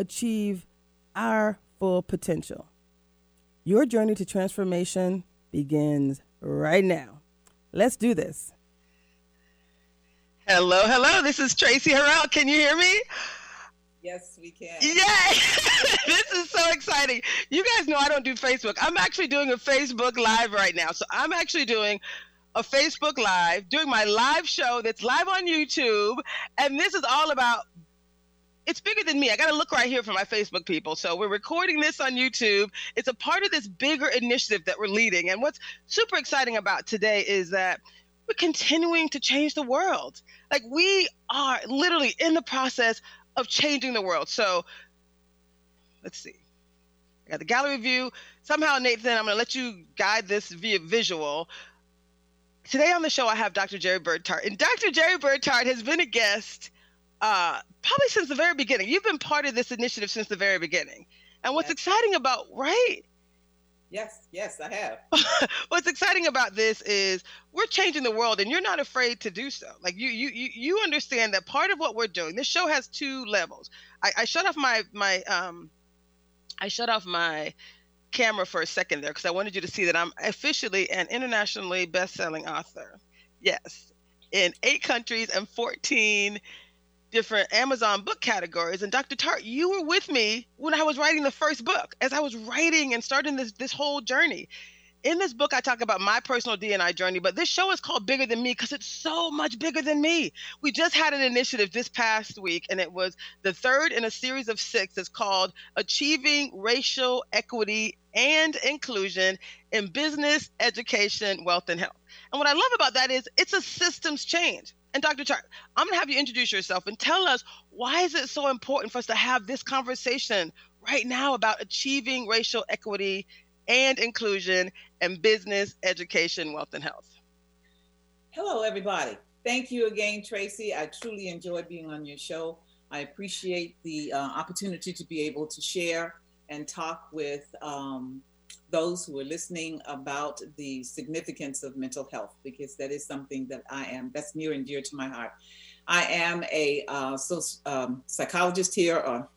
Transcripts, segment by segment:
achieve our full potential. Your journey to transformation begins right now. Let's do this. Hello, hello. This is Traci Harrell. Can you hear me? Yes, we can. Yay! this is so exciting. You guys know I don't do Facebook. I'm actually doing a Facebook Live right now. So I'm actually doing a Facebook Live, doing my live show that's live on YouTube. And this is all about it's bigger than me. I got to look right here for my Facebook people. So we're recording this on YouTube. It's a part of this bigger initiative that we're leading. And what's super exciting about today is that we're continuing to change the world. Like we are literally in the process of changing the world. So let's see. I got the gallery view. Somehow, Nathan, I'm going to let you guide this via visual. Today on the show, I have Dr. Jerry Bernhardt. And Dr. Jerry Bernhardt has been a guest uh, probably since the very beginning. You've been part of this initiative since the very beginning. And what's yes. exciting about, right? Yes, yes, I have. what's exciting about this is we're changing the world and you're not afraid to do so. Like you you you, you understand that part of what we're doing, this show has two levels. I, I shut off my my um I shut off my camera for a second there because I wanted you to see that I'm officially an internationally best-selling author. Yes. In eight countries and 14 different Amazon book categories. And Dr. Tart, you were with me when I was writing the first book, as I was writing and starting this this whole journey. In this book, I talk about my personal DNI journey, but this show is called Bigger Than Me because it's so much bigger than me. We just had an initiative this past week, and it was the third in a series of six. It's called Achieving Racial Equity and Inclusion in Business, Education, Wealth, and Health. And what I love about that is it's a systems change. And Dr. Chart, I'm going to have you introduce yourself and tell us why is it so important for us to have this conversation right now about achieving racial equity and inclusion in business, education, wealth, and health. Hello, everybody. Thank you again, Traci. I truly enjoyed being on your show. I appreciate the uh, opportunity to be able to share and talk with um, those who are listening about the significance of mental health because that is something that I am that's near and dear to my heart. I am a uh, so, um, psychologist here or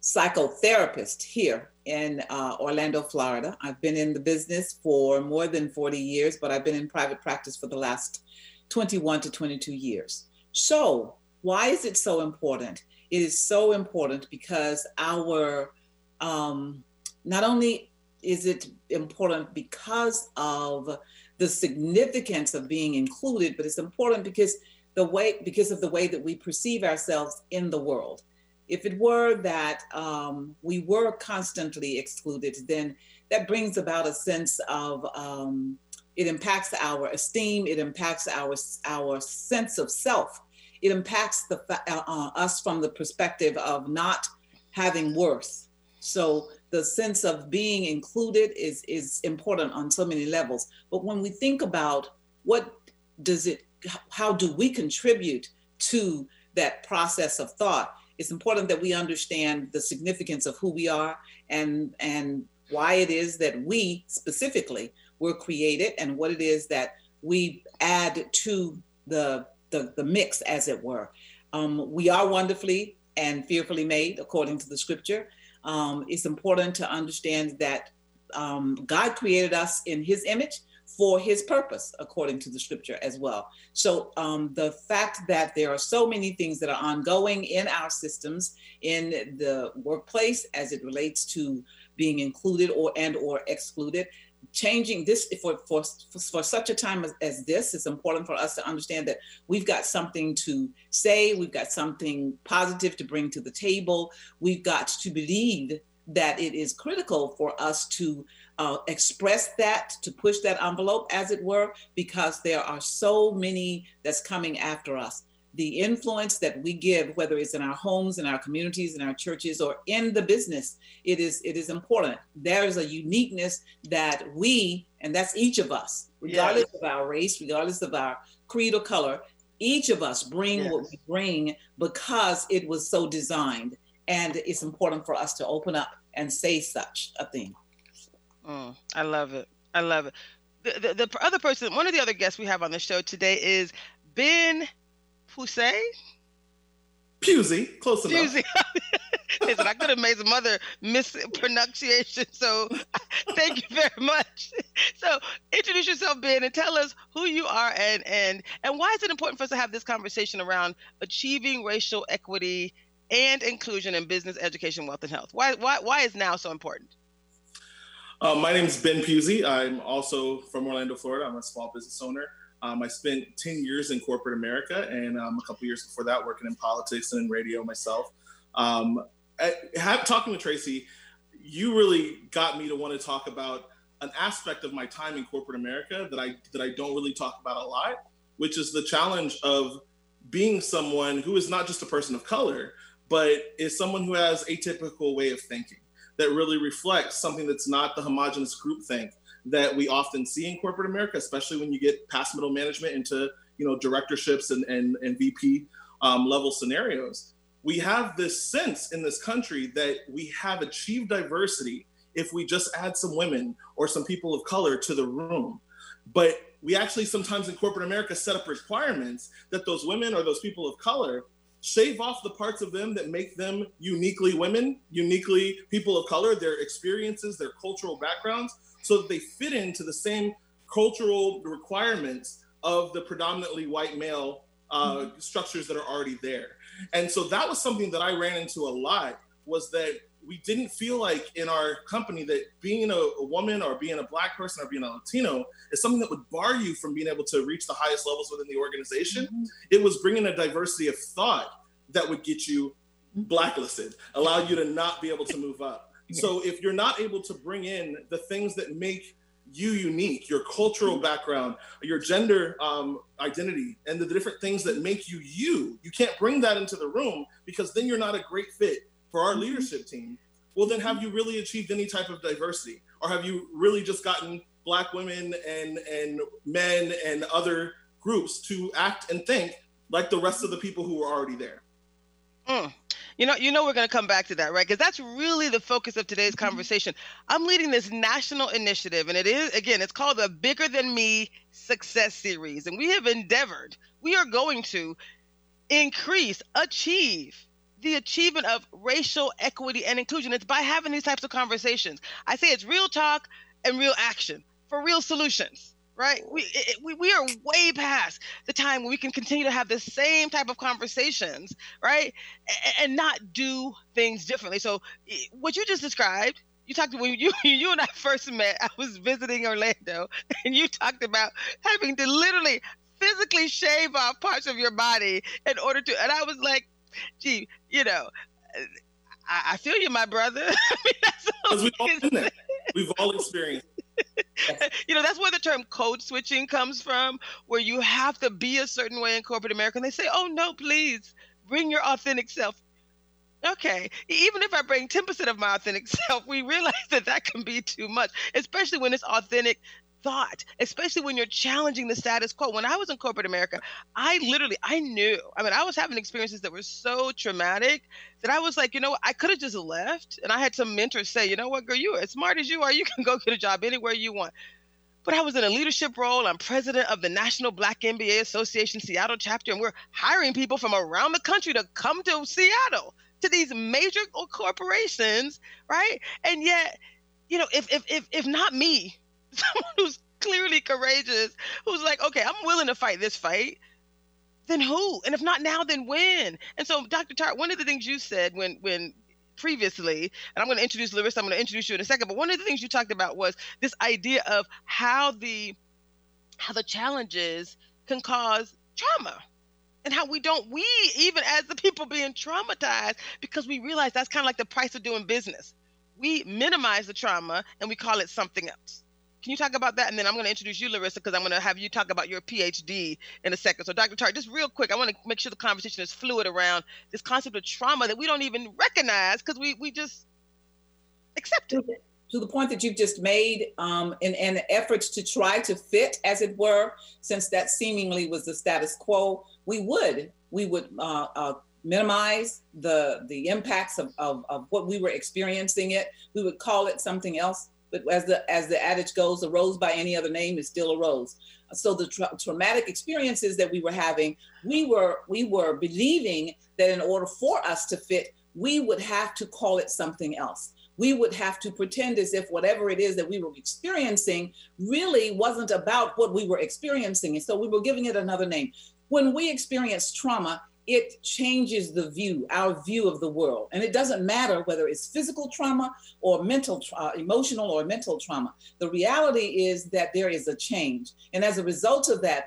psychotherapist here in uh, Orlando, Florida. I've been in the business for more than 40 years, but I've been in private practice for the last 21 to 22 years. So, why is it so important? It is so important because our um, not only is it important because of the significance of being included, but it's important because the way because of the way that we perceive ourselves in the world. If it were that um, we were constantly excluded, then that brings about a sense of um, it impacts our esteem, it impacts our our sense of self, it impacts the uh, uh, us from the perspective of not having worth. So the sense of being included is is important on so many levels. But when we think about what does it how do we contribute to that process of thought it's important that we understand the significance of who we are and and why it is that we specifically were created and what it is that we add to the the, the mix as it were. Um, we are wonderfully and fearfully made according to the scripture um, it's important to understand that um, God created us in his image for his purpose, according to the scripture as well. So um, the fact that there are so many things that are ongoing in our systems, in the workplace, as it relates to being included or and or excluded, changing this for, for, for such a time as, as, this it's important for us to understand that we've got something to say we've got something positive to bring to the table we've got to believe that it is critical for us to uh, express that to push that envelope as it were because there are so many that's coming after us the influence that we give, whether it's in our homes, in our communities, in our churches, or in the business, it is it is important. There is a uniqueness that we, and that's each of us, regardless yes. of our race, regardless of our creed or color, each of us bring yes. what we bring because it was so designed. And it's important for us to open up and say such a thing. Mm, I love it. I love it. The, the, the other person, one of the other guests we have on the show today is Ben Pusey. Pusey, close enough. Pusey. Listen, I could have made some other mispronunciation, so thank you very much. So introduce yourself, Ben, and tell us who you are and and and why is it important for us to have this conversation around achieving racial equity and inclusion in business, education, wealth, and health. Why why why is now so important? Uh, my name is Ben Pusey. I'm also from Orlando, Florida. I'm a small business owner. Um, I spent 10 years in corporate America and um, a couple years before that working in politics and in radio myself. Um, I, have, talking with Traci, you really got me to want to talk about an aspect of my time in corporate America that I that I don't really talk about a lot, which is the challenge of being someone who is not just a person of color, but is someone who has a typical way of thinking that really reflects something that's not the homogenous group think that we often see in corporate America, especially when you get past middle management into you know directorships and and, and VP um, level scenarios. We have this sense in this country that we have achieved diversity if we just add some women or some people of color to the room. But we actually sometimes in corporate America set up requirements that those women or those people of color shave off the parts of them that make them uniquely women, uniquely people of color, their experiences, their cultural backgrounds, so that they fit into the same cultural requirements of the predominantly white male uh, mm-hmm. structures that are already there. And so that was something that I ran into a lot was that we didn't feel like in our company that being a, a, woman or being a black person or being a Latino is something that would bar you from being able to reach the highest levels within the organization. Mm-hmm. It was bringing a diversity of thought that would get you blacklisted, allow you to not be able to move up. So if you're not able to bring in the things that make you unique, your cultural background, your gender um, identity, and the different things that make you you, you can't bring that into the room because then you're not a great fit for our mm-hmm. leadership team, well, then have you really achieved any type of diversity? Or have you really just gotten Black women and, and men and other groups to act and think like the rest of the people who were already there? Mm. You know, you know, we're going to come back to that, right? Because that's really the focus of today's mm-hmm. conversation. I'm leading this national initiative, and it is again, it's called the Bigger Than Me Success Series, and we have endeavored, we are going to increase, achieve the achievement of racial equity and inclusion. It's by having these types of conversations. I say it's real talk and real action for real solutions. Right, we, it, we we are way past the time when we can continue to have the same type of conversations, right, and, and not do things differently. So, what you just described, you talked when you you and I first met. I was visiting Orlando, and you talked about having to literally physically shave off parts of your body in order to. And I was like, gee, you know, I, I feel you, my brother. I mean, we've all been there. We've all experienced. you know, that's where the term code switching comes from, where you have to be a certain way in corporate America. And they say, oh, no, please bring your authentic self. Okay, even if I bring 10% of my authentic self, we realize that that can be too much, especially when it's authentic thought, especially when you're challenging the status quo. When I was in corporate America, I literally I knew. I mean, I was having experiences that were so traumatic that I was like, you know, I could have just left. And I had some mentors say, you know what, girl, you are as smart as you are, you can go get a job anywhere you want. But I was in a leadership role. I'm president of the National Black MBA Association Seattle chapter, and we're hiring people from around the country to come to Seattle to these major corporations, right? And yet, you know, if if if, if not me, someone who's clearly courageous, who's like, okay, I'm willing to fight this fight. Then who? And if not now, then when? And so, Dr. Tart, one of the things you said when when previously, and I'm going to introduce Larissa, I'm going to introduce you in a second, but one of the things you talked about was this idea of how the how the challenges can cause trauma and how we don't we even as the people being traumatized because we realize that's kind of like the price of doing business we minimize the trauma and we call it something else Can you talk about that? And then I'm going to introduce you, Larissa, because I'm going to have you talk about your PhD in a second. So, Dr. Tartt, just real quick, I want to make sure the conversation is fluid around this concept of trauma that we don't even recognize because we, we just accept it. To the point that you've just made, um, in, in efforts to try to fit, as it were, since that seemingly was the status quo, we would we would uh, uh, minimize the the impacts of, of, of what we were experiencing it. We would call it something else. But as the as the adage goes, a rose by any other name is still a rose. So the tra- traumatic experiences that we were having, we were we were believing that in order for us to fit, we would have to call it something else. We would have to pretend as if whatever it is that we were experiencing really wasn't about what we were experiencing. And so we were giving it another name. When we experience trauma, it changes the view, our view of the world. And it doesn't matter whether it's physical trauma or mental, uh, emotional or mental trauma. The reality is that there is a change. And as a result of that,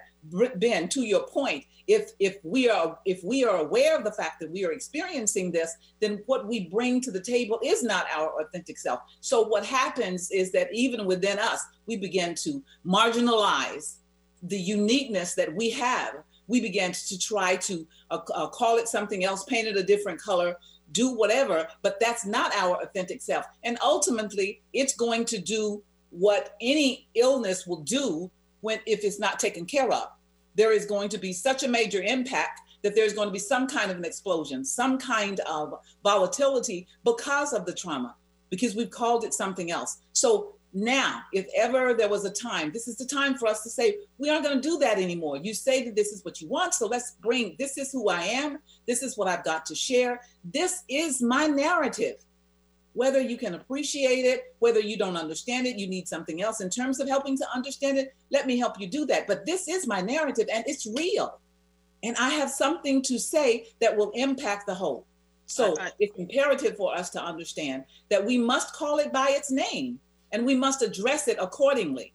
Ben, to your point, if if we are if we are aware of the fact that we are experiencing this, then what we bring to the table is not our authentic self. So what happens is that even within us, we begin to marginalize the uniqueness that we have we began to try to uh, uh, call it something else, paint it a different color, do whatever, but that's not our authentic self. And ultimately, it's going to do what any illness will do when if it's not taken care of. There is going to be such a major impact that there's going to be some kind of an explosion, some kind of volatility because of the trauma, because we've called it something else. So now, if ever there was a time, this is the time for us to say, we aren't going to do that anymore. You say that this is what you want. So let's bring this is who I am. This is what I've got to share. This is my narrative. Whether you can appreciate it, whether you don't understand it, you need something else in terms of helping to understand it. Let me help you do that. But this is my narrative and it's real. And I have something to say that will impact the whole. So it's imperative for us to understand that we must call it by its name and we must address it accordingly.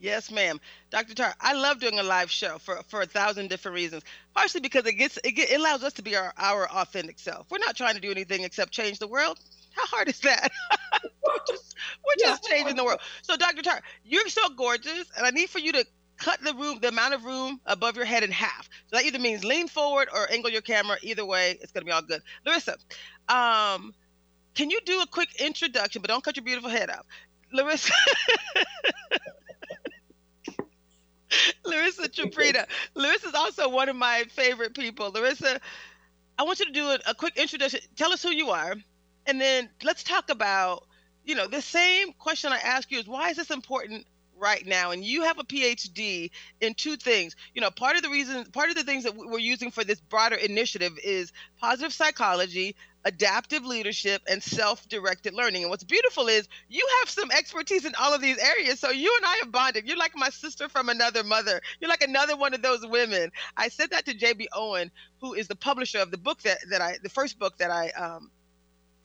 Yes, ma'am. Dr. Tartt, I love doing a live show for, for a thousand different reasons. Partially because it gets it, get, it allows us to be our, our authentic self. We're not trying to do anything except change the world. How hard is that? we're just we're yeah. just changing the world. So, Dr. Tartt, you're so gorgeous, and I need for you to cut the room, the amount of room above your head in half. So that either means lean forward or angle your camera. Either way, it's gonna be all good. Larissa, um, can you do a quick introduction, but don't cut your beautiful head off? Larissa. Larissa Traprida. Larissa is also one of my favorite people. Larissa, I want you to do a, a, quick introduction. Tell us who you are, and then let's talk about, you know, the same question I ask you is why is this important right now? And you have a PhD in two things. You know, part of the reason, part of the things that we're using for this broader initiative is positive psychology, adaptive leadership and self-directed learning. And what's beautiful is you have some expertise in all of these areas. So you and I have bonded. You're like my sister from another mother. You're like another one of those women. I said that to JB Owen, who is the publisher of the book that that I the first book that I um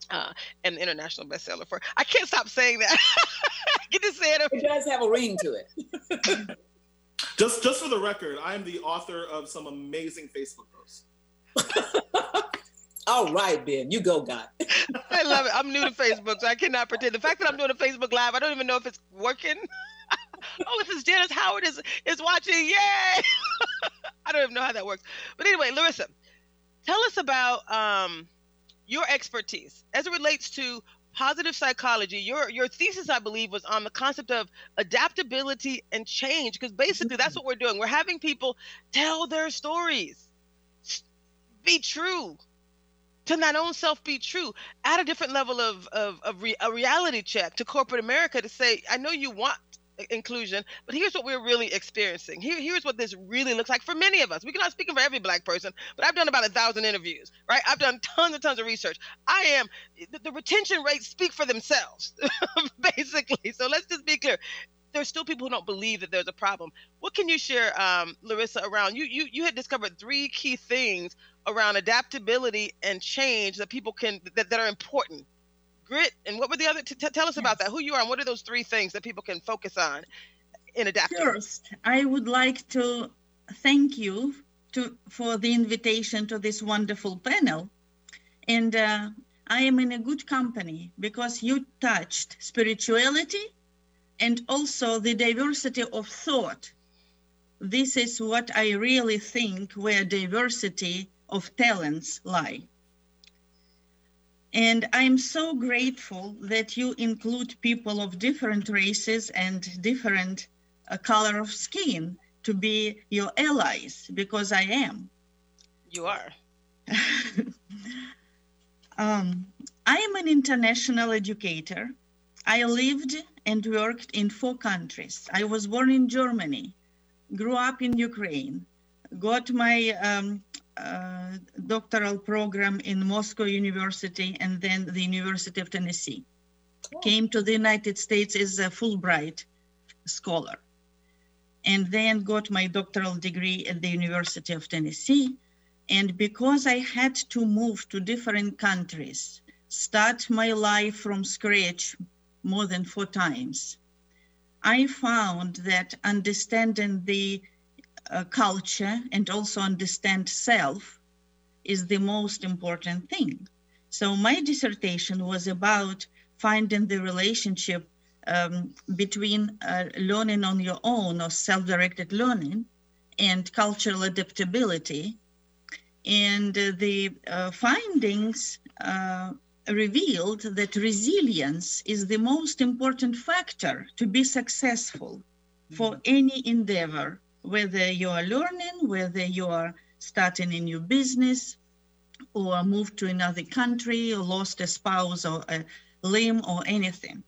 uh, an international bestseller for. I can't stop saying that. Get to say it. It does have a ring to it. just just for the record, I am the author of some amazing Facebook posts. All right, Ben, you go, God. I love it. I'm new to Facebook, so I cannot pretend. The fact that I'm doing a Facebook Live, I don't even know if it's working. oh, this is Janice Howard is is watching. Yay! I don't even know how that works. But anyway, Larissa, tell us about um, your expertise as it relates to positive psychology. Your your thesis, I believe, was on the concept of adaptability and change, because basically that's what we're doing. We're having people tell their stories, be true, to not own self be true add a different level of, of, of re, a reality check to corporate america to say i know you want inclusion but here's what we're really experiencing. Here, here's what this really looks like for many of us. We cannot speak for every black person but i've done about a thousand interviews right? I've done tons and tons of research. I am the, the retention rates speak for themselves basically. So let's just be clear there's still people who don't believe that there's a problem. What can you share, um, Larissa, around you? You you had discovered three key things around adaptability and change that people can that, that are important. Grit and what were the other? T- tell us yes. about that. Who you are and what are those three things that people can focus on in adapting? First, I would like to thank you to for the invitation to this wonderful panel, and uh, I am in a good company because you touched spirituality and also the diversity of thought. This is what I really think where diversity of talents lie. And I'm so grateful that you include people of different races and different uh, color of skin to be your allies because I am. You are. um, I am an international educator. I lived and worked in four countries. I was born in Germany, grew up in Ukraine, got my um, uh, doctoral program in Moscow University and then the University of Tennessee. Came to the United States as a Fulbright scholar and then got my doctoral degree at the University of Tennessee. And because I had to move to different countries, start my life from scratch more than four times, I found that understanding the uh, culture and also understand self is the most important thing. So my dissertation was about finding the relationship um, between uh, learning on your own or self-directed learning and cultural adaptability. And uh, the uh, findings uh, revealed that resilience is the most important factor to be successful for mm-hmm. any endeavor, whether you are learning, whether you are starting a new business, or moved to another country, or lost a spouse or a limb or anything.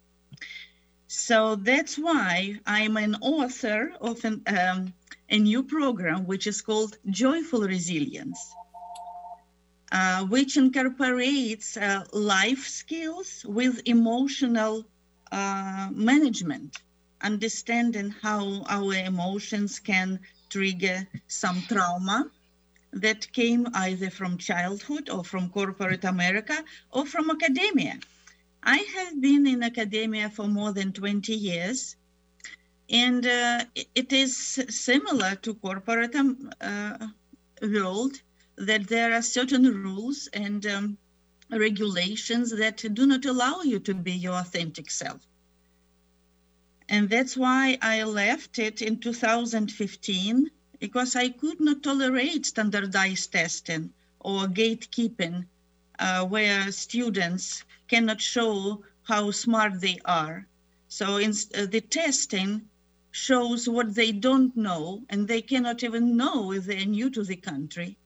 So that's why I'm an author of an, um, a new program which is called Joyful Resilience, uh, which incorporates uh, life skills with emotional uh, management, understanding how our emotions can trigger some trauma that came either from childhood or from corporate America or from academia. I have been in academia for more than 20 years, and uh, it is similar to corporate um, uh, world that there are certain rules and um, regulations that do not allow you to be your authentic self. And that's why I left it in 2015 because I could not tolerate standardized testing or gatekeeping uh, where students cannot show how smart they are. So in, uh, the testing shows what they don't know, and they cannot even know if they're new to the country,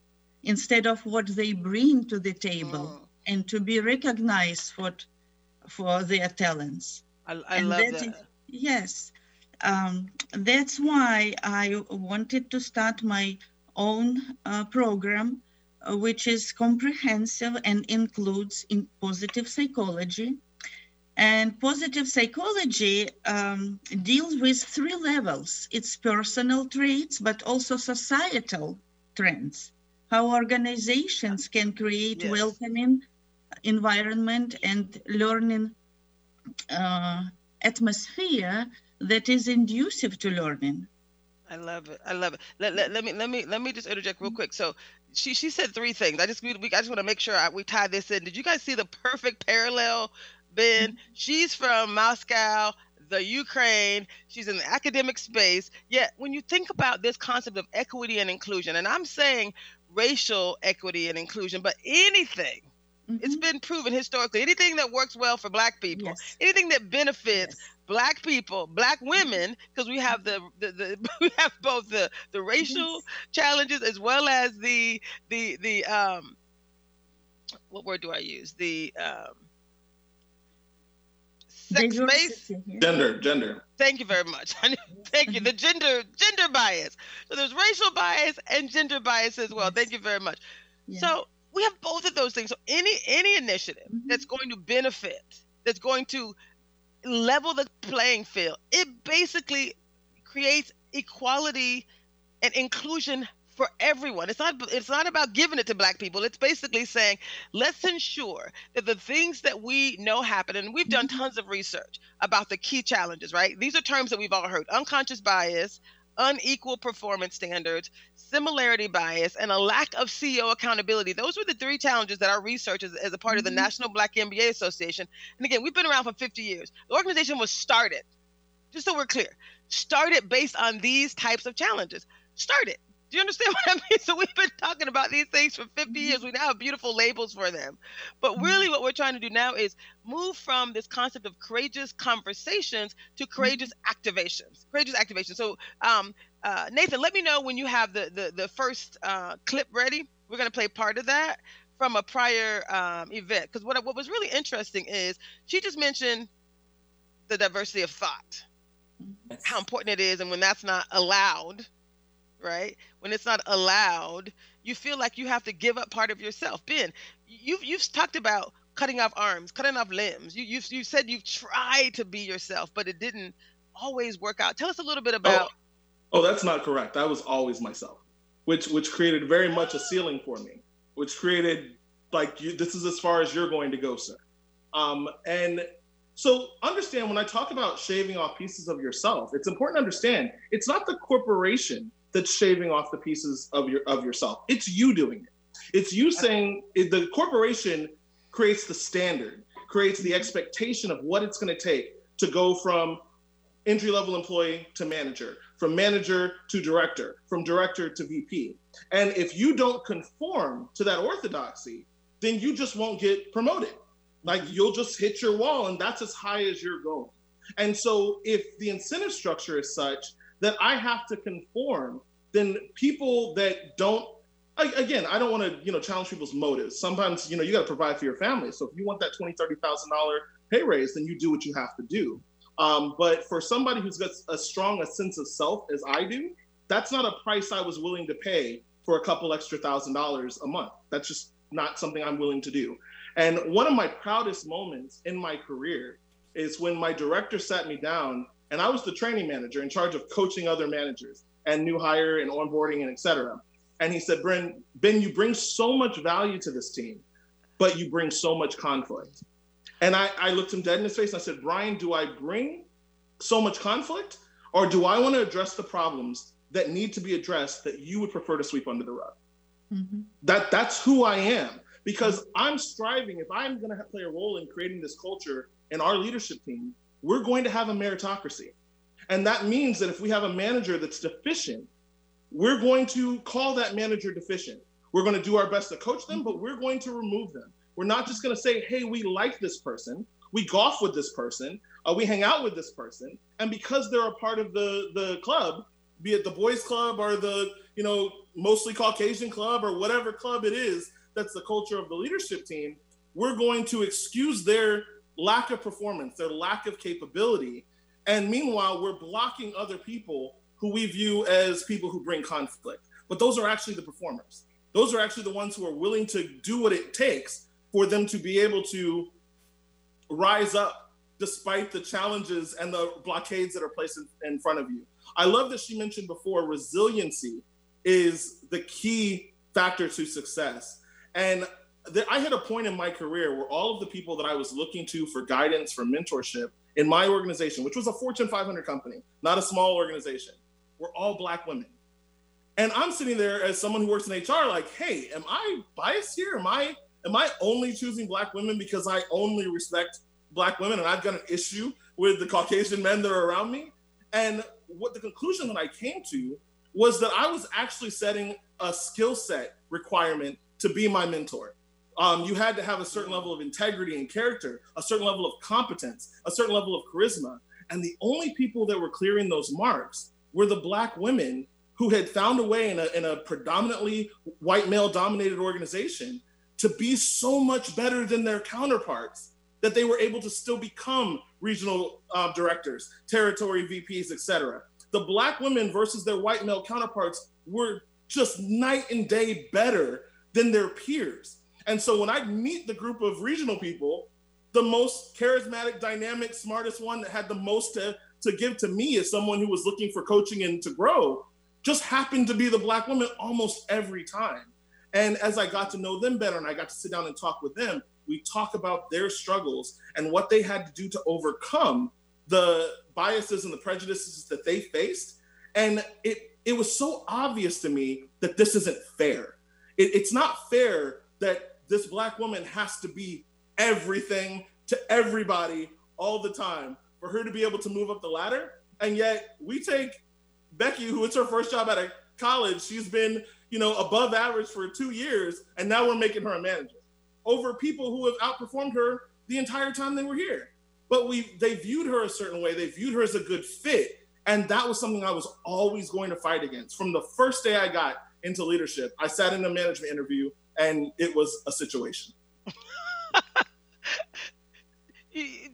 instead of what they bring to the table oh. and to be recognized for, for their talents. I, I love that. that. yes. Um, that's why I wanted to start my own uh, program uh, which is comprehensive and includes in positive psychology. And positive psychology um, deals with three levels it's personal traits, but also societal trends. How organizations can create yes. welcoming environment and learning uh, atmosphere that is inducive to learning. I love it. I love it. Let, let, let me let me let me just interject real quick. So she she said three things. I just we, I just want to make sure I, we tie this in. Did you guys see the perfect parallel? Ben, mm-hmm. she's from Moscow, the Ukraine. She's in the academic space. Yet when you think about this concept of equity and inclusion, and I'm saying racial equity and inclusion, but anything Mm-hmm. It's been proven historically. Anything that works well for Black people, yes. anything that benefits yes. Black people, Black women, because we have the, the, the, we have both the the racial yes. challenges as well as the the the um what word do I use the um sex based gender gender thank you very much thank you the gender gender bias so there's racial bias and gender bias as well thank you very much yeah. so we have both of those things. So any any initiative mm-hmm. that's going to benefit, that's going to level the playing field, it basically creates equality and inclusion for everyone. It's not it's not about giving it to black people. It's basically saying, let's ensure that the things that we know happen and we've done mm-hmm. tons of research about the key challenges, right? These are terms that we've all heard. Unconscious bias, unequal performance standards, similarity bias, and a lack of CEO accountability. Those were the three challenges that our research as, as a part mm-hmm. of the mm-hmm. National Black MBA Association. And again, we've been around for 50 years. The organization was started just so we're clear. started based on these types of challenges. Start it. Do you understand what I mean? So we've been talking about these things for 50 mm-hmm. years. We now have beautiful labels for them. But mm-hmm. really what we're trying to do now is move from this concept of courageous conversations to mm-hmm. courageous activations. Courageous activations. So um, uh, Nathan, let me know when you have the the, the first uh, clip ready. We're going to play part of that from a prior um, event. Because what, what was really interesting is she just mentioned the diversity of thought, yes. how important it is. And when that's not allowed, right? When it's not allowed, you feel like you have to give up part of yourself. Ben, you've you've talked about cutting off arms, cutting off limbs. You you've you said you've tried to be yourself, but it didn't always work out. Tell us a little bit about. Oh, oh that's not correct. I was always myself, which which created very much a ceiling for me, which created like you, this is as far as you're going to go, sir. Um, and so understand when I talk about shaving off pieces of yourself, it's important to understand it's not the corporation that's shaving off the pieces of your of yourself. It's you doing it. It's you saying the corporation creates the standard, creates the expectation of what it's going to take to go from entry level employee to manager, from manager to director, from director to VP. And if you don't conform to that orthodoxy, then you just won't get promoted. Like you'll just hit your wall and that's as high as you're going. And so if the incentive structure is such that I have to conform, then people that don't again, I don't want to, you know, challenge people's motives. Sometimes, you know, you got to provide for your family. So if you want that twenty, thirty thousand dollar pay raise, then you do what you have to do. Um, but for somebody who's got a strong a sense of self as I do, that's not a price I was willing to pay for a couple extra thousand dollars a month. That's just not something I'm willing to do. And one of my proudest moments in my career is when my director sat me down and I was the training manager in charge of coaching other managers and new hire and onboarding and et cetera. And he said, Ben, Ben, you bring so much value to this team, but you bring so much conflict. And I, I looked him dead in his face and I said, Brian, do I bring so much conflict or do I want to address the problems that need to be addressed that you would prefer to sweep under the rug? Mm-hmm. That that's who I am because I'm striving. If I'm going to play a role in creating this culture in our leadership team, we're going to have a meritocracy. And that means that if we have a manager that's deficient, we're going to call that manager deficient. We're going to do our best to coach them, but we're going to remove them. We're not just going to say, hey, we like this person, we golf with this person, uh, we hang out with this person. And because they're a part of the, the club, be it the boys club or the, you know, mostly Caucasian club or whatever club it is, that's the culture of the leadership team, we're going to excuse their lack of performance, their lack of capability. And meanwhile, we're blocking other people who we view as people who bring conflict. But those are actually the performers. Those are actually the ones who are willing to do what it takes for them to be able to rise up despite the challenges and the blockades that are placed in, in front of you. I love that she mentioned before resiliency is the key factor to success. And I hit a point in my career where all of the people that I was looking to for guidance, for mentorship in my organization, which was a Fortune 500 company, not a small organization, were all Black women. And I'm sitting there as someone who works in HR, like, hey, am I biased here? Am I am I only choosing Black women because I only respect Black women and I've got an issue with the Caucasian men that are around me? And what the conclusion that I came to was that I was actually setting a skill set requirement to be my mentor. Um, you had to have a certain level of integrity and character, a certain level of competence, a certain level of charisma. And the only people that were clearing those marks were the Black women who had found a way in a, in a predominantly white male dominated organization to be so much better than their counterparts that they were able to still become regional uh, directors, territory VPs, etc. The Black women versus their white male counterparts were just night and day better than their peers. And so when I meet the group of regional people, the most charismatic, dynamic, smartest one that had the most to, to give to me as someone who was looking for coaching and to grow just happened to be the black woman almost every time. And as I got to know them better and I got to sit down and talk with them, we talk about their struggles and what they had to do to overcome the biases and the prejudices that they faced. And it it was so obvious to me that this isn't fair it, it's not fair that this black woman has to be everything to everybody all the time. For her to be able to move up the ladder, And yet we take Becky, who it's her first job at a college, she's been, you know, above average for two years, and now we're making her a manager over people who have outperformed her the entire time they were here. But we they viewed her a certain way. They viewed her as a good fit. And that was something I was always going to fight against. From the first day I got into leadership, I sat in a management interview and it was a situation.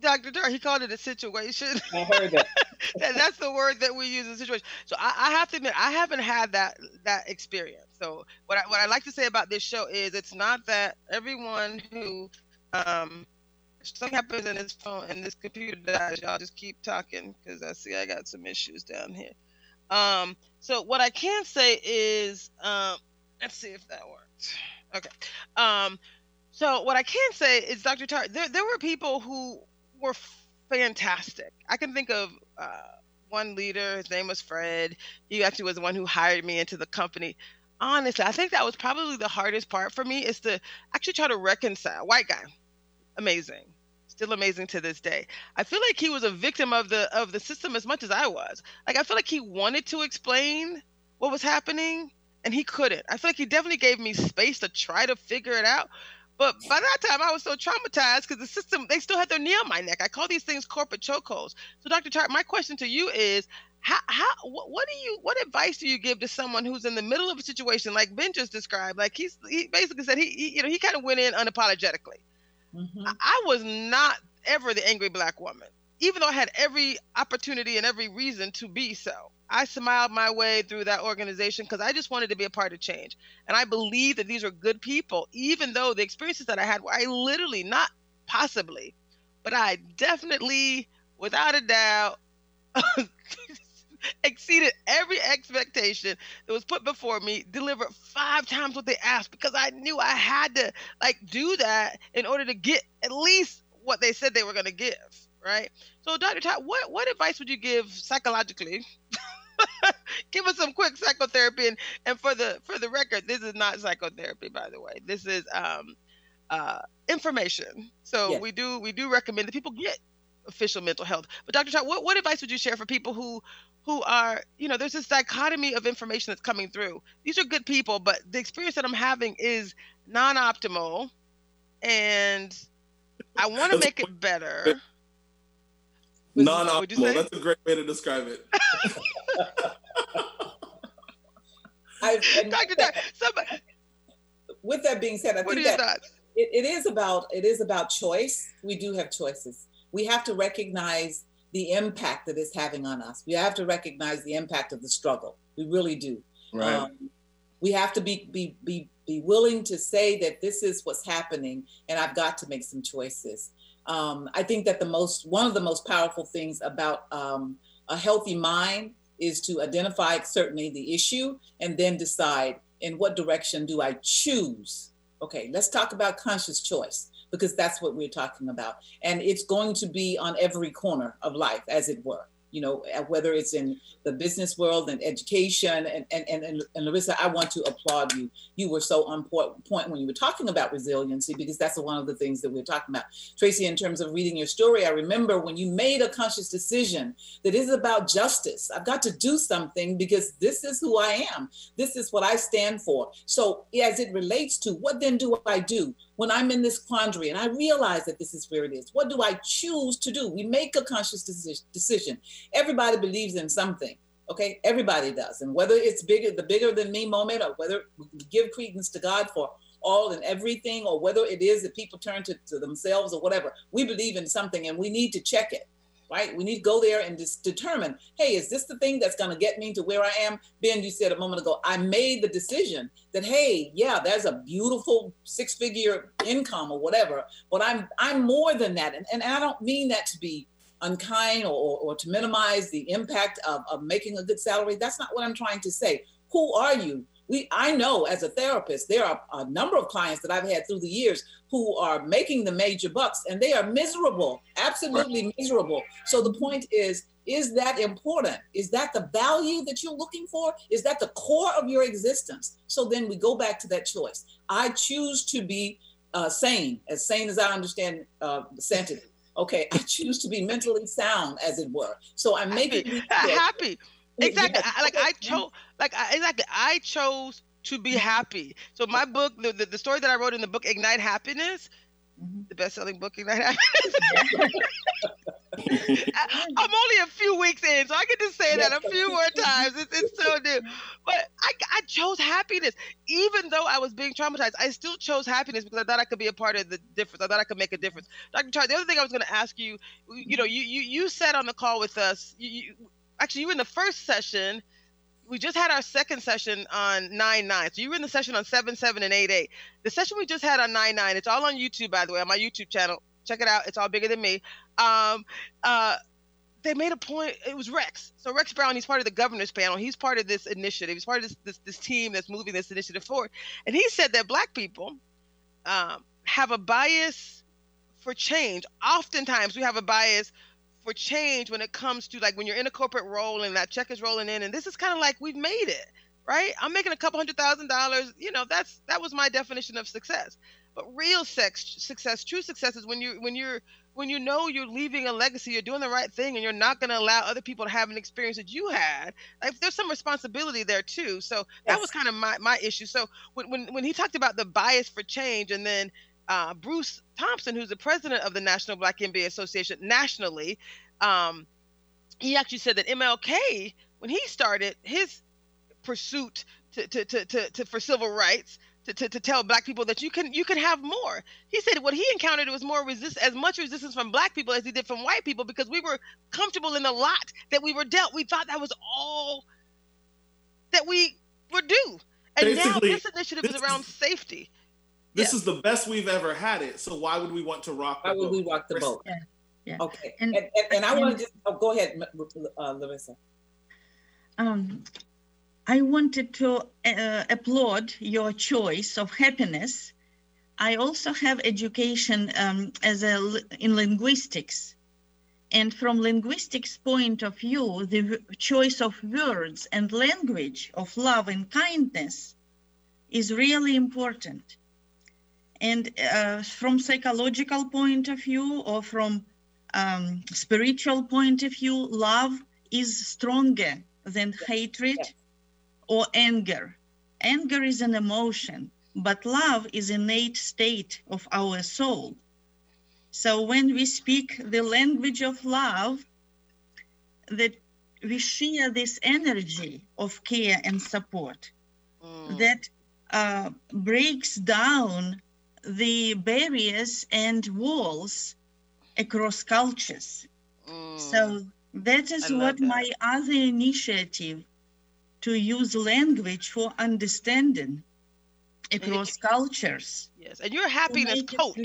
Dr. Dar, he called it a situation. I heard that. that's the word that we use in situation. So I, I, have to admit, I haven't had that that experience. So what I what I like to say about this show is, it's not that everyone who um, something happens in this phone and this computer dies. Y'all just keep talking because I see I got some issues down here. Um, so what I can say is, um, let's see if that works. Okay. Um, so what I can say is, Dr. Tar, there there were people who were fantastic. I can think of uh, one leader. His name was Fred. He actually was the one who hired me into the company. Honestly, I think that was probably the hardest part for me is to actually try to reconcile. White guy, amazing, still amazing to this day. I feel like he was a victim of the of the system as much as I was. Like I feel like he wanted to explain what was happening and he couldn't. I feel like he definitely gave me space to try to figure it out, but by that time, I was so traumatized because the system, they still had their knee on my neck. I call these things corporate chokeholds. So, Dr. Tart, my question to you is how, how, what do you, what advice do you give to someone who's in the middle of a situation like Ben just described? Like he's, he basically said he, he you know, he kind of went in unapologetically. Mm-hmm. I, I was not ever the angry black woman, even though I had every opportunity and every reason to be so. I smiled my way through that organization because I just wanted to be a part of change. And I believe that these are good people, even though the experiences that I had were I literally, not possibly, but I definitely, without a doubt, exceeded every expectation that was put before me, delivered five times what they asked because I knew I had to like do that in order to get at least what they said they were going to give, right? So, Dr. Todd, what what advice would you give psychologically give us some quick psychotherapy and, and for the for the record this is not psychotherapy by the way. This is um uh information. So yes. we do we do recommend that people get official mental health. But dr Chad, what, what advice would you share for people who who are you know there's this dichotomy of information that's coming through. These are good people but the experience that i'm having is non-optimal and i want to make it better. Non-optimal. That's a great way to describe it. I, Dr. That, somebody, with that being said, I think that it, it is about it is about choice. We do have choices. We have to recognize the impact that it's having on us. We have to recognize the impact of the struggle. We really do. Right. Um, we have to be be be be willing to say that this is what's happening, and I've got to make some choices. Um, I think that the most one of the most powerful things about um, a healthy mind is to identify certainly the issue and then decide in what direction do I choose. Okay, let's talk about conscious choice because that's what we're talking about, and it's going to be on every corner of life, as it were you know, uh, whether it's in the business world and education. And, and, and, and Larissa, I want to applaud you. You were so on point when you were talking about resiliency, because that's one of the things that we're talking about. Traci, in terms of reading your story, I remember when you made a conscious decision that is about justice. I've got to do something because this is who I am. This is what I stand for. So as it relates to what then do I do? When I'm in this quandary and I realize that this is where it is, what do I choose to do? We make a conscious decision. Everybody believes in something. Okay, everybody does. And whether it's bigger, the bigger than me moment, or whether we give credence to God for all and everything, or whether it is that people turn to, to themselves or whatever, we believe in something and we need to check it right? We need to go there and just determine, hey, is this the thing that's going to get me to where I am? Ben, you said a moment ago, I made the decision that, hey, yeah, there's a beautiful six-figure income or whatever, but I'm I'm more than that, and and I don't mean that to be unkind or, or, to minimize the impact of, of making a good salary. That's not what I'm trying to say. Who are you? We i know as a therapist there are a number of clients that i've had through the years who are making the major bucks and they are miserable absolutely miserable. So the point is is that important? Is that the value that you're looking for? Is that the core of your existence? So then we go back to that choice. I choose to be uh, sane as sane as i understand uh, sanity Okay, I choose to be mentally sound, as it were. So I'm making happy. happy. Exactly. I, like I chose. Like I, exactly. I chose to be happy. So my book, the, the, the story that I wrote in the book, Ignite Happiness, mm-hmm. the best-selling book, Ignite Happiness. I'm only a few weeks in, so I get to say that a few more times. It's, it's so new. But I, I chose happiness. Even though I was being traumatized, I still chose happiness because I thought I could be a part of the difference. I thought I could make a difference. Dr. Char, the other thing I was going to ask you, you know, you, you, you said on the call with us, you actually, you were in the first session – we just had our second session on 9 9. So you were in the session on 7 7 and 8 8. The session we just had on 9 9, it's all on YouTube, by the way, on my YouTube channel. Check it out. It's all bigger than me. Um, uh, they made a point. It was Rex. So Rex Brown, he's part of the governor's panel. He's part of this initiative. He's part of this this, this team that's moving this initiative forward. And he said that black people um, have a bias for change. Oftentimes, we have a bias for change when it comes to like when you're in a corporate role and that check is rolling in and this is kind of like we've made it right? I'm making a couple hundred thousand dollars you know that's that was my definition of success. But real sex success true success is when you when you're when you know you're leaving a legacy you're doing the right thing and you're not going to allow other people to have an experience that you had. Like there's some responsibility there too. So that was kind of my, my issue. So when, when when he talked about the bias for change and then uh, Bruce Thompson, who's the president of the National Black MBA Association nationally, um, he actually said that MLK, when he started his pursuit to, to, to, to, to for civil rights, to, to, to tell black people that you can you can have more. He said what he encountered was more resist as much resistance from black people as he did from white people because we were comfortable in the lot that we were dealt. We thought that was all that we were due. And Basically, now this initiative this is around safety. This yeah. is the best we've ever had it. So why would we want to rock? Why would boat? we rock the boat? Yeah. Yeah. Okay. And, and, and, and I want to just oh, go ahead, uh, Larissa. Um, I wanted to uh, applaud your choice of happiness. I also have education um, as a in linguistics, and from linguistics point of view, the choice of words and language of love and kindness is really important and uh, from psychological point of view or from um, spiritual point of view love is stronger than hatred or anger. Anger is an emotion but love is innate state of our soul. So when we speak the language of love that we share this energy of care and support mm. that uh, breaks down the barriers and walls across cultures. Mm. So that is what that. my other initiative to use language for understanding across cultures. Yes, and you're a happiness coach.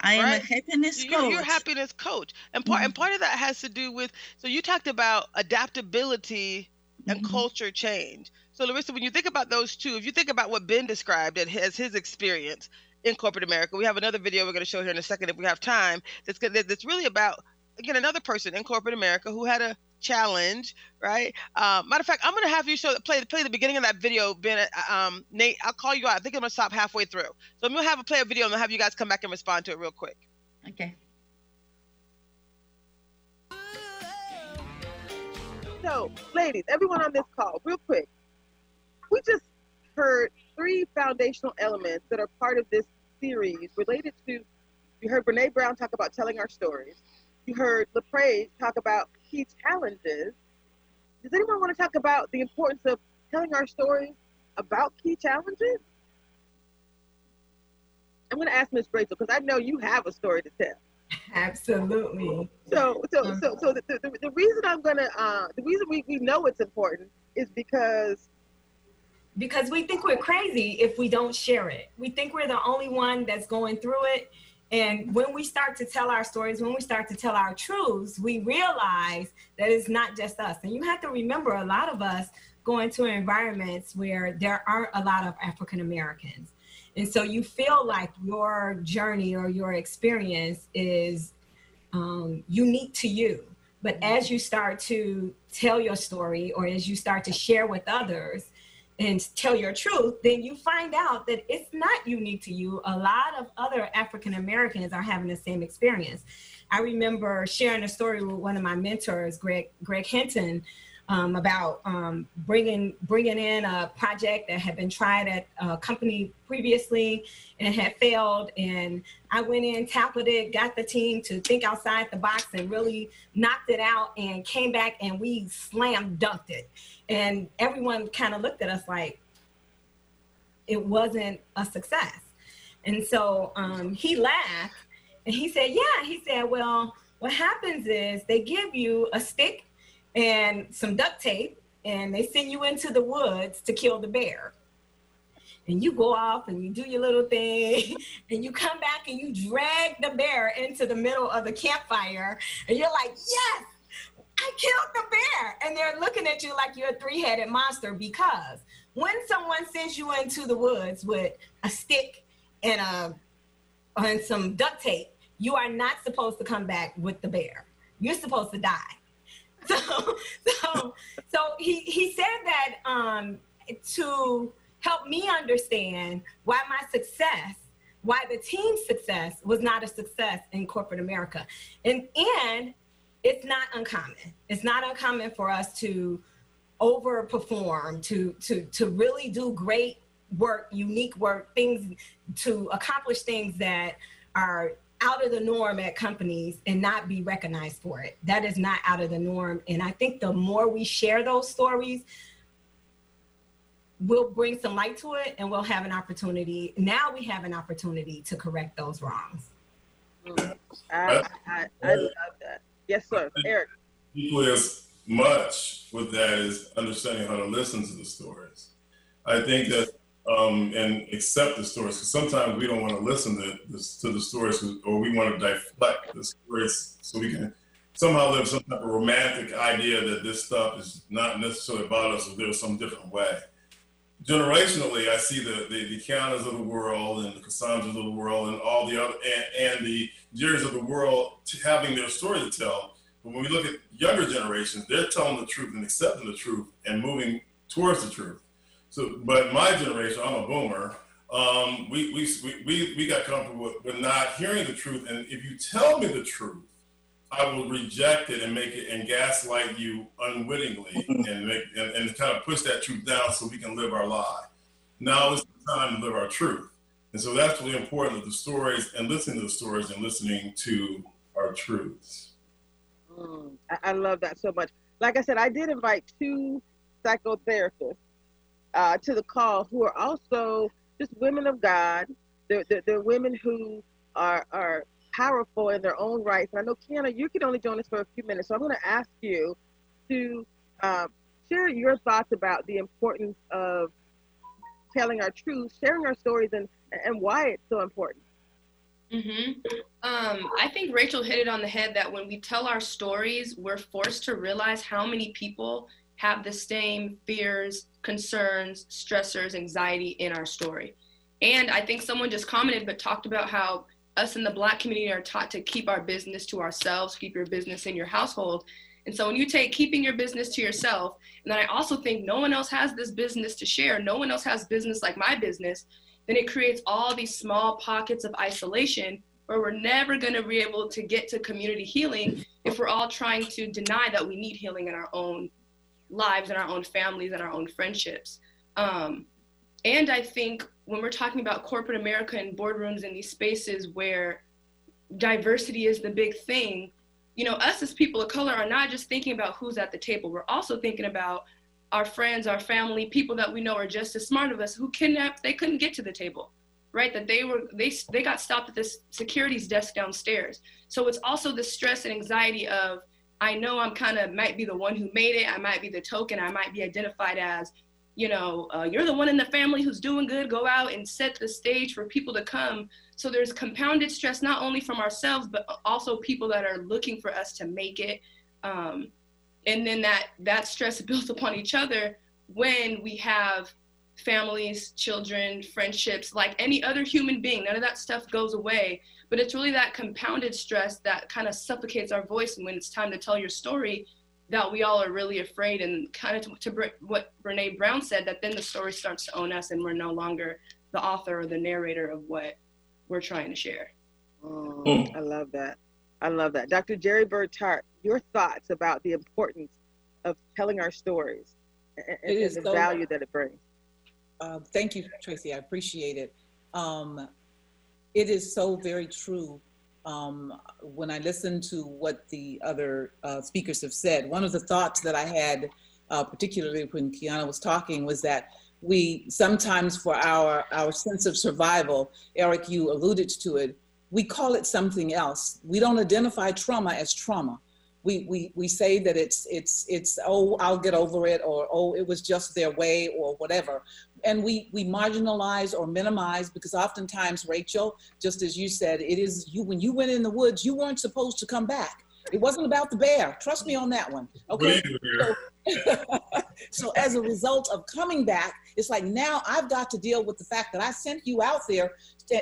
I right? am a happiness you're, coach. You're a happiness coach, and part mm-hmm. and part of that has to do with. So you talked about adaptability and mm-hmm. culture change. So Larissa, when you think about those two, if you think about what Ben described as his experience, in corporate America. We have another video we're going to show here in a second if we have time. That's that's really about again another person in corporate America who had a challenge, right? Um, matter of fact, I'm going to have you show play play the beginning of that video. Ben, uh, um, Nate, I'll call you out. I think I'm going to stop halfway through. So I'm going to have a play a video and I'll have you guys come back and respond to it real quick. Okay. So, ladies, everyone on this call, real quick, we just heard three foundational elements that are part of this series related to, you heard Brene Brown talk about telling our stories. You heard Lepre talk about key challenges. Does anyone want to talk about the importance of telling our stories about key challenges? I'm going to ask Miss Rachel because I know you have a story to tell. Absolutely. So, so, so, so the, the, the reason I'm going to, uh, the reason we, we know it's important is because because we think we're crazy if we don't share it. We think we're the only one that's going through it. And when we start to tell our stories, when we start to tell our truths, we realize that it's not just us. And you have to remember a lot of us go into environments where there aren't a lot of African Americans. And so you feel like your journey or your experience is um, unique to you. But as you start to tell your story or as you start to share with others, and tell your truth, then you find out that it's not unique to you. A lot of other African Americans are having the same experience. I remember sharing a story with one of my mentors, Greg Greg Hinton, um, about um, bringing bringing in a project that had been tried at a company previously and had failed. And I went in, tackled it, got the team to think outside the box, and really knocked it out. And came back and we slam dunked it. And everyone kind of looked at us like it wasn't a success. And so um, he laughed and he said, Yeah. He said, Well, what happens is they give you a stick and some duct tape and they send you into the woods to kill the bear. And you go off and you do your little thing and you come back and you drag the bear into the middle of the campfire and you're like, Yes, I killed the bear. And they're looking at you like you're a three headed monster because when someone sends you into the woods with a stick and a and some duct tape, you are not supposed to come back with the bear. You're supposed to die. So, so, so he he said that um, to help me understand why my success, why the team's success was not a success in corporate America, and and it's not uncommon. It's not uncommon for us to overperform, to to to really do great work, unique work, things to accomplish things that are out of the norm at companies and not be recognized for it. That is not out of the norm. And I think the more we share those stories, we'll bring some light to it and we'll have an opportunity. Now we have an opportunity to correct those wrongs. Mm. I, I, I love that. Yes, sir. Eric. Equally as much with that is understanding how to listen to the stories. I think that um, and accept the stories. Because sometimes we don't want to listen to, the stories, or we want to deflect the stories so we can somehow live some type of romantic idea that this stuff is not necessarily about us, or there's some different way. Generationally, I see the the, the Kianas of the world and the Cassandras of the world and all the other and, and the Jerrys of the world having their story to tell. But when we look at younger generations, they're telling the truth and accepting the truth and moving towards the truth. So, but my generation, I'm a boomer. Um, we, we, we, we got comfortable with, with not hearing the truth. And if you tell me the truth, I will reject it and make it and gaslight you unwittingly and make and, and kind of push that truth down so we can live our lie. Now is the time to live our truth. And so that's really important that the stories and listening to the stories and listening to our truths. Mm, I love that so much. Like I said, I did invite two psychotherapists uh, to the call who are also just women of God. They're, they're, they're, women who are, are powerful in their own rights. And I know, Kiana, you can only join us for a few minutes. So I'm going to ask you to um, share your thoughts about the importance of telling our truth, sharing our stories, and, and why it's so important. Mm-hmm. Um, I think Rachel hit it on the head that when we tell our stories, we're forced to realize how many people have the same fears, concerns, stressors, anxiety in our story. And I think someone just commented but talked about how us in the black community are taught to keep our business to ourselves, keep your business in your household. And so when you take keeping your business to yourself, and then I also think no one else has this business to share, no one else has business like my business, then it creates all these small pockets of isolation where we're never going to be able to get to community healing if we're all trying to deny that we need healing in our own lives and our own families and our own friendships. Um, and I think when we're talking about corporate America and boardrooms and these spaces where diversity is the big thing, you know, us as people of color are not just thinking about who's at the table. We're also thinking about our friends, our family, people that we know are just as smart of us who kidnapped, they couldn't get to the table, right? That they were, they, they got stopped at this security's desk downstairs. So it's also the stress and anxiety of, I know I'm kind of might be the one who made it. I might be the token. I might be identified as, you know, uh, you're the one in the family who's doing good. Go out and set the stage for people to come. So there's compounded stress not only from ourselves but also people that are looking for us to make it. Um, and then that that stress builds upon each other when we have families, children, friendships, like any other human being. None of that stuff goes away but it's really that compounded stress that kind of suffocates our voice. And when it's time to tell your story, that we all are really afraid. And kind of to, to what Brene Brown said, that then the story starts to own us and we're no longer the author or the narrator of what we're trying to share. Oh, I love that. I love that. Dr. Jerry Bird Tart, your thoughts about the importance of telling our stories and, and the so, value that it brings. Uh, thank you, Traci. I appreciate it. Um, it is so very true. Um, when I listen to what the other uh, speakers have said, one of the thoughts that I had, uh, particularly when Kiana was talking, was that we sometimes, for our our sense of survival, Eric, you alluded to it, we call it something else. We don't identify trauma as trauma we, we, we say that it's, it's, it's, oh, I'll get over it, or, oh, it was just their way, or whatever. And we, we marginalize or minimize because oftentimes, Rachel, just as you said, it is you, when you went in the woods, you weren't supposed to come back. It wasn't about the bear. Trust me on that one. Okay. So, so, as a result of coming back, it's like now I've got to deal with the fact that I sent you out there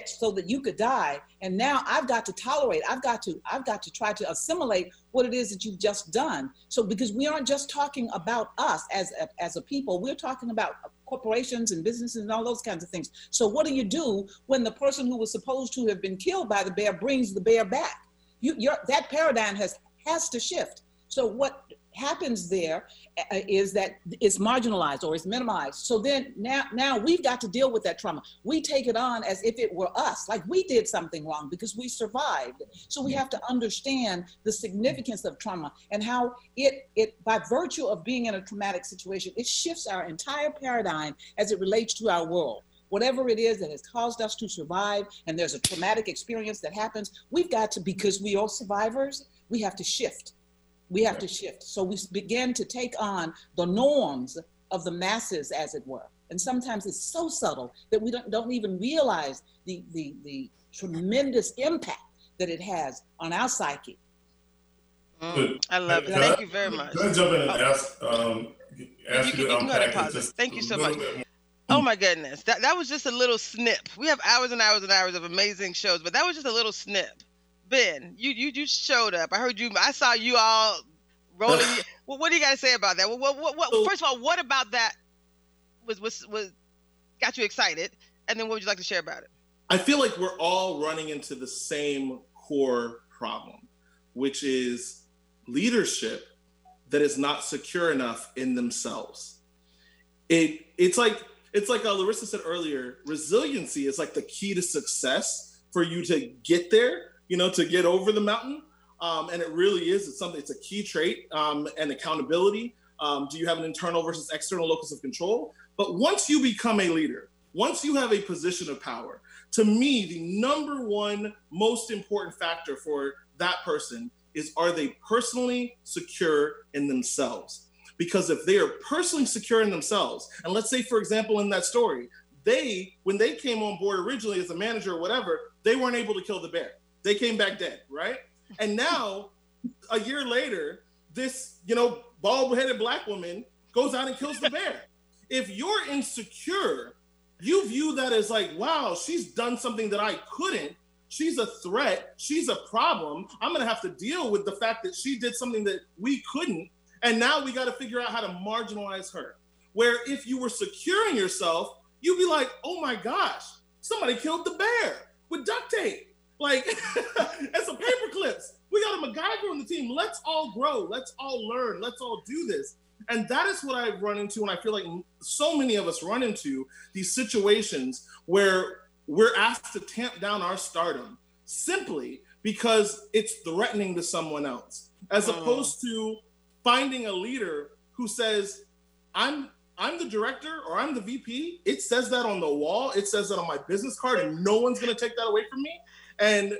so that you could die. And now i've got to tolerate i've got to i've got to try to assimilate what it is that you've just done. So because we aren't just talking about us as a, as a people we're talking about corporations and businesses and all those kinds of things. So what do you do when the person who was supposed to have been killed by the bear brings the bear back? You your that paradigm has has to shift. So what happens there uh, is that it's marginalized or it's minimized. So then now now we've got to deal with that trauma. We take it on as if it were us, like we did something wrong because we survived. So we have to understand the significance of trauma and how it it by virtue of being in a traumatic situation, it shifts our entire paradigm as it relates to our world whatever it is that has caused us to survive and there's a traumatic experience that happens we've got to because we are survivors we have to shift we have to shift. So we begin to take on the norms of the masses, as it were. And sometimes it's so subtle that we don't, don't even realize the, the, the tremendous impact that it has on our psyche. Mm, I love it. Thank I, you very much. Can I jump in and oh. ask, um, ask you, you, you to unpack it Thank you so much. Oh my goodness. That that was just a little snip. We have hours and hours and hours of amazing shows, but that was just a little snip. Ben, you you you showed up. I heard you. I saw you all rolling. well, what do you got to say about that? Well, what, what, what, so, first of all, what about that was was was got you excited? And then what would you like to share about it? I feel like we're all running into the same core problem, which is leadership that is not secure enough in themselves. It it's like it's like uh, Larissa said earlier. Resiliency is like the key to success for you to get there you know, to get over the mountain. Um, and it really is. It's something. It's a key trait um, and accountability. Um, do you have an internal versus external locus of control? But once you become a leader, once you have a position of power, to me, the number one most important factor for that person is are they personally secure in themselves? Because if they are personally secure in themselves, and let's say, for example, in that story, they, when they came on board originally as a manager or whatever, they weren't able to kill the bear. They came back dead, right? And now, a year later, this, you know, bald headed black woman goes out and kills the bear. if you're insecure, you view that as like, wow, she's done something that I couldn't. She's a threat. She's a problem. I'm going to have to deal with the fact that she did something that we couldn't. And now we got to figure out how to marginalize her. Where if you were securing yourself, you'd be like, oh my gosh, somebody killed the bear with duct tape. Like, and some paper clips. We got a MacGyver on the team. Let's all grow. Let's all learn. Let's all do this. And that is what I've run into. And I feel like so many of us run into these situations where we're asked to tamp down our stardom simply because it's threatening to someone else, as oh. opposed to finding a leader who says, I'm I'm the director or I'm the VP. It says that on the wall. It says that on my business card, and no one's gonna take that away from me. And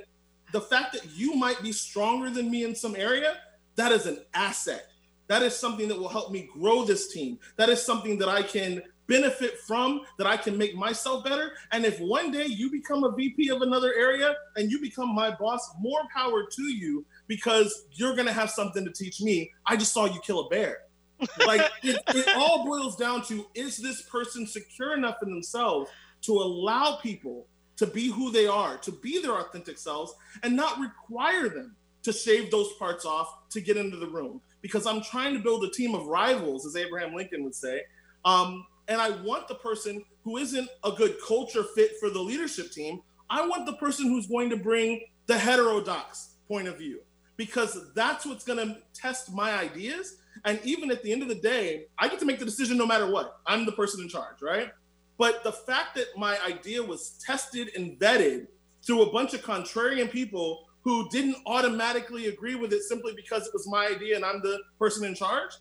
the fact that you might be stronger than me in some area, that is an asset. That is something that will help me grow this team. That is something that I can benefit from, that I can make myself better. And if one day you become a VP of another area and you become my boss, more power to you because you're going to have something to teach me. I just saw you kill a bear. like it, it all boils down to is this person secure enough in themselves to allow people to be who they are, to be their authentic selves, and not require them to shave those parts off to get into the room. Because I'm trying to build a team of rivals, as Abraham Lincoln would say. Um, and I want the person who isn't a good culture fit for the leadership team. I want the person who's going to bring the heterodox, point of view because that's what's going to test my ideas. And even at the end of the day, I get to make the decision no matter what. I'm the person in charge, right? But the fact that my idea was tested and vetted through a bunch of contrarian people who didn't automatically agree with it simply because it was my idea and I'm the person in charge,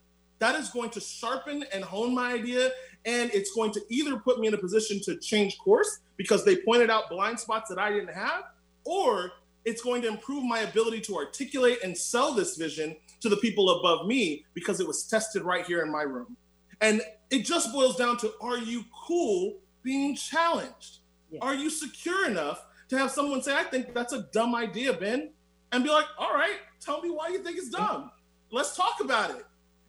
that is going to sharpen and hone my idea. And it's going to either put me in a position to change course because they pointed out blind spots that I didn't have, or it's going to improve my ability to articulate and sell this vision to the people above me because it was tested right here in my room. And it just boils down to are you cool being challenged? Are you secure enough to have someone say, I think that's a dumb idea, Ben? And be like, all right, tell me why you think it's dumb. Let's talk about it.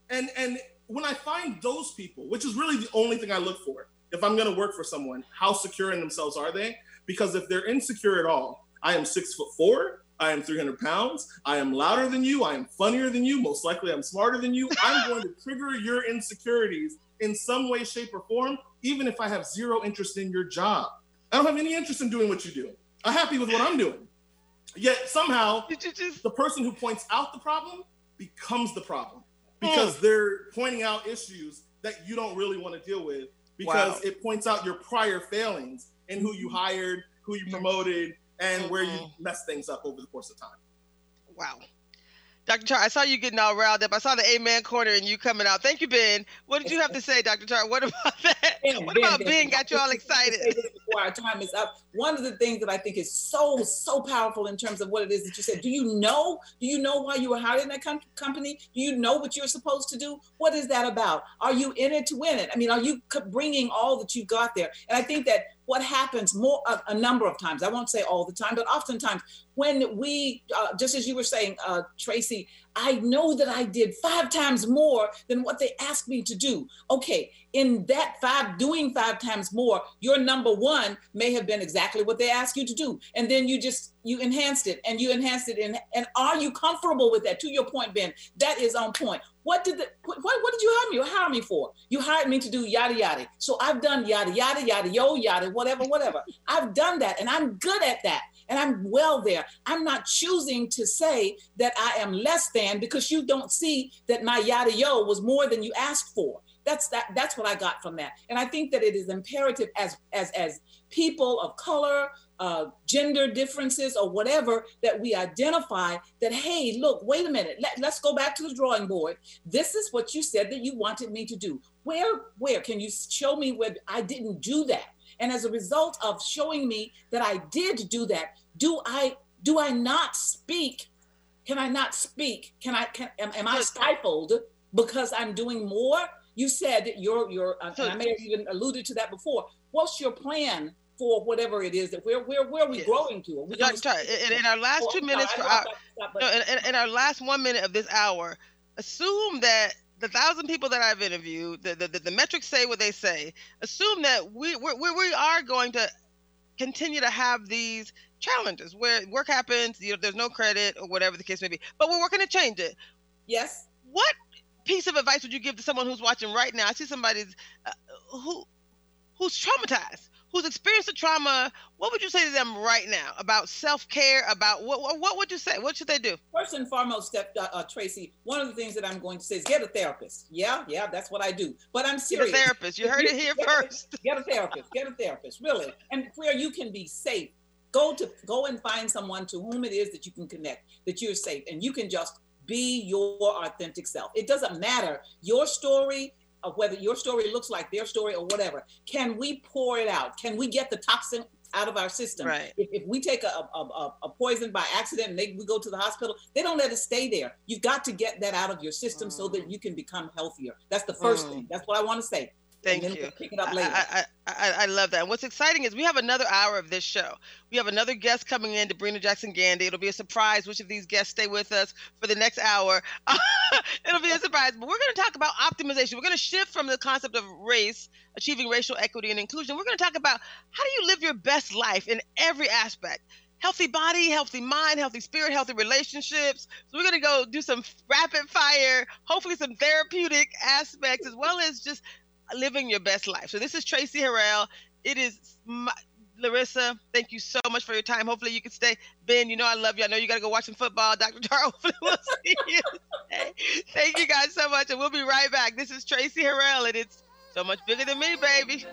And and when I find those people, which is really the only thing I look for, if I'm gonna work for someone, how secure in themselves are they? Because if they're insecure at all, I am six foot four, I am 300 pounds. I am louder than you. I am funnier than you. Most likely, I'm smarter than you. I'm going to trigger your insecurities in some way, shape, or form, even if I have zero interest in your job. I don't have any interest in doing what you do. I'm happy with what I'm doing. Yet somehow, the person who points out the problem becomes the problem because they're pointing out issues that you don't really want to deal with because Wow. it points out your prior failings and who you hired, who you promoted, and where you mess things up over the course of time. Wow. Dr. Char, I saw you getting all riled up. I saw the amen corner and you coming out. Thank you, Ben. What did you have to say, Dr. Char? What about that? what about Ben got you all excited? Before our time is up, one of the things that I think is so so powerful in terms of what it is that you said. Do you know? Do you know why you were hired in that com- company? Do you know what you're supposed to do? What is that about? Are you in it to win it? I mean, are you bringing all that you got there? And I think that what happens more a, a number of times, I won't say all the time, but oftentimes when we, uh, just as you were saying, uh, Traci, I know that I did five times more than what they asked me to do. Okay, in that five, doing five times more, your number one may have been exactly what they asked you to do. And then you just, you enhanced it and you enhanced it. And, and are you comfortable with that? To your point, Ben, that is on point. What did the, what, what did you hire me? You hire me for? You hired me to do yada yada. So I've done yada yada yada yo yada whatever whatever. I've done that and I'm good at that and I'm well there. I'm not choosing to say that I am less than because you don't see that my yada yo was more than you asked for. That's that. That's what I got from that. And I think that it is imperative as as as people of color, uh, gender differences, or whatever that we identify that hey, look, wait a minute. Let, let's go back to the drawing board. This is what you said that you wanted me to do. Where where can you show me where I didn't do that? And as a result of showing me that I did do that, do I do I not speak? Can I not speak? Can I can am, am I stifled because I'm doing more? You said that your your uh, and I may have even alluded to that before. What's your plan for whatever it is that where where where are we growing to? Are we Dr. Gonna- in, in our last two minutes for our, know I'm about to stop, no, in, in our last one minute of this hour, assume that the thousand people that I've interviewed, the, the, the, metrics say what they say. Assume that we we we we are going to continue to have these challenges where work happens, you know, there's no credit or whatever the case may be, but we're working to change it. Yes. What piece of advice would you give to someone who's watching right now? I see somebody uh, who who's traumatized, who's experienced a trauma. What would you say to them right now about self care? About what, what what would you say? What should they do? First and foremost, step uh, uh, Traci. One of the things that I'm going to say is get a therapist. Yeah, yeah, that's what I do. But I'm Get a serious. therapist. You heard it here Get a- first. Get a therapist. Get a therapist. Really, and where you can be safe. Go to go and find someone to whom it is that you can connect, that you're safe, and you can just be your authentic self. It doesn't matter your story. Of whether your story looks like their story or whatever, can we pour it out? Can we get the toxin out of our system? Right. If, if we take a, a, a, poison by accident and they, we go to the hospital, they don't let it stay there. You've got to get that out of your system so that you can become healthier. That's the first Mm. thing. That's what I want to say. Thank you. Pick it up I, later. I, I, I, I love that. And what's exciting is we have another hour of this show. We have another guest coming in, Debrina Jackson Gandy. It'll be a surprise which of these guests stay with us for the next hour. It'll be a surprise. But we're going to talk about optimization. We're going to shift from the concept of race, achieving racial equity and inclusion. We're going to talk about how do you live your best life in every aspect. Healthy body, healthy mind, healthy spirit, healthy relationships. So we're gonna go do some rapid fire, hopefully some therapeutic aspects, as well as just living your best life. So this is Traci Harrell. It is my, Larissa, thank you so much for your time. Hopefully you can stay. Ben, you know I love you. I know you got to go watch some football. Dr. Hopefully we'll see you. Thank you guys so much, and we'll be right back. This is Traci Harrell, and it's so much bigger than me, baby.